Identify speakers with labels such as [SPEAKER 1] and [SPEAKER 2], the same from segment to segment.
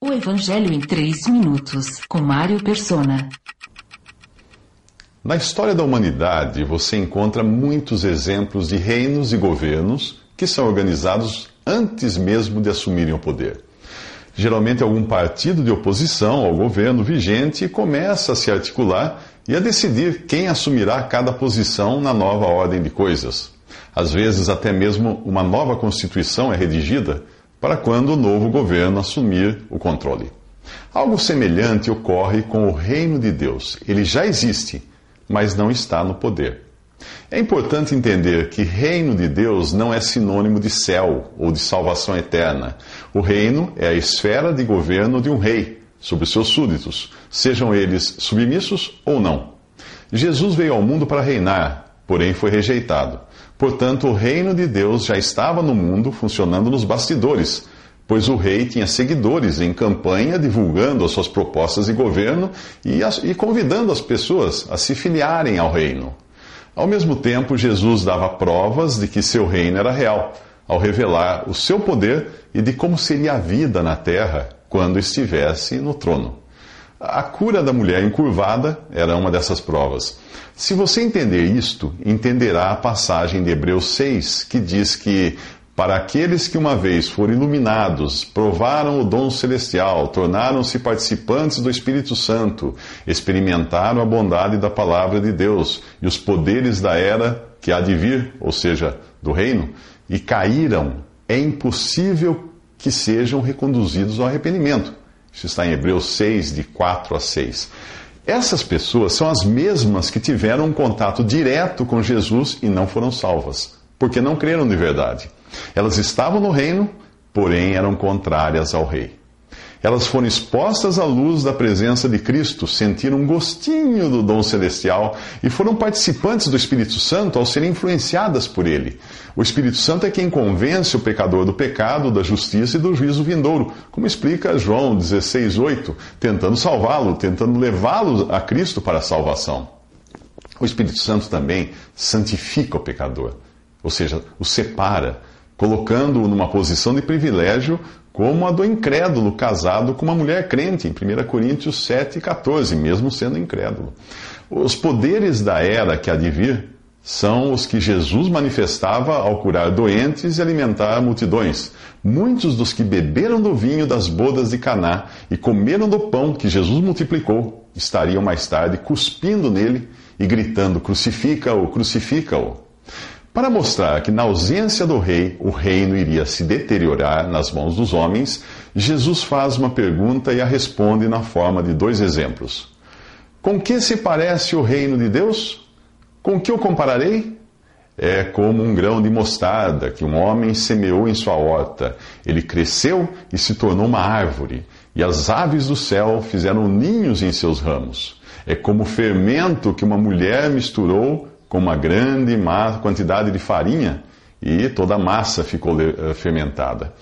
[SPEAKER 1] O Evangelho em 3 minutos, com Mário Persona.
[SPEAKER 2] Na história da humanidade, você encontra muitos exemplos de reinos e governos que são organizados antes mesmo de assumirem o poder. Geralmente, algum partido de oposição ao governo vigente começa a se articular e a decidir quem assumirá cada posição na nova ordem de coisas. Às vezes, até mesmo uma nova Constituição é redigida para quando o novo governo assumir o controle. Algo semelhante ocorre com o reino de Deus. Ele já existe, mas não está no poder. É importante entender que reino de Deus não é sinônimo de céu ou de salvação eterna. O reino é a esfera de governo de um rei sobre seus súditos, sejam eles submissos ou não. Jesus veio ao mundo para reinar, porém foi rejeitado. Portanto, o reino de Deus já estava no mundo, funcionando nos bastidores, pois o rei tinha seguidores em campanha divulgando as suas propostas de governo e, e convidando as pessoas a se filiarem ao reino. Ao mesmo tempo, Jesus dava provas de que seu reino era real, ao revelar o seu poder e de como seria a vida na terra quando estivesse no trono. A cura da mulher encurvada era uma dessas provas. Se você entender isto, entenderá a passagem de Hebreus 6, que diz que para aqueles que uma vez foram iluminados, provaram o dom celestial, tornaram-se participantes do Espírito Santo, experimentaram a bondade da palavra de Deus e os poderes da era que há de vir, ou seja, do reino, e caíram, é impossível que sejam reconduzidos ao arrependimento. Isso está em Hebreus 6, de 4 a 6. Essas pessoas são as mesmas que tiveram um contato direto com Jesus e não foram salvas, porque não creram de verdade. Elas estavam no reino, porém eram contrárias ao rei. Elas foram expostas à luz da presença de Cristo, sentiram um gostinho do dom celestial e foram participantes do Espírito Santo ao serem influenciadas por ele. O Espírito Santo é quem convence o pecador do pecado, da justiça e do juízo vindouro, como explica João 16,8, tentando salvá-lo, tentando levá-lo a Cristo para a salvação. O Espírito Santo também santifica o pecador, ou seja, o separa, colocando-o numa posição de privilégio como a do incrédulo casado com uma mulher crente, em 1 Coríntios 7, 14, mesmo sendo incrédulo. Os poderes da era que há de vir são os que Jesus manifestava ao curar doentes e alimentar multidões. Muitos dos que beberam do vinho das bodas de Caná e comeram do pão que Jesus multiplicou estariam mais tarde cuspindo nele e gritando: Crucifica-o, crucifica-o. Para mostrar que na ausência do rei, o reino iria se deteriorar nas mãos dos homens, Jesus faz uma pergunta e a responde na forma de dois exemplos. Com que se parece o reino de Deus? Com que o compararei? É como um grão de mostarda que um homem semeou em sua horta. Ele cresceu e se tornou uma árvore, e as aves do céu fizeram ninhos em seus ramos. É como fermento que uma mulher misturou com uma grande quantidade de farinha e toda a massa ficou eh, fermentada.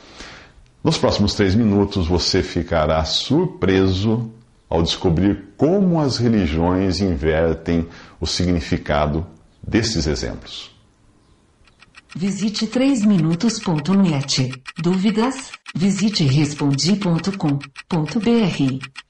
[SPEAKER 2] Nos próximos três minutos você ficará surpreso ao descobrir como as religiões invertem o significado desses exemplos.
[SPEAKER 1] Visite 3minutos.net. Dúvidas? Visite respondi.com.br.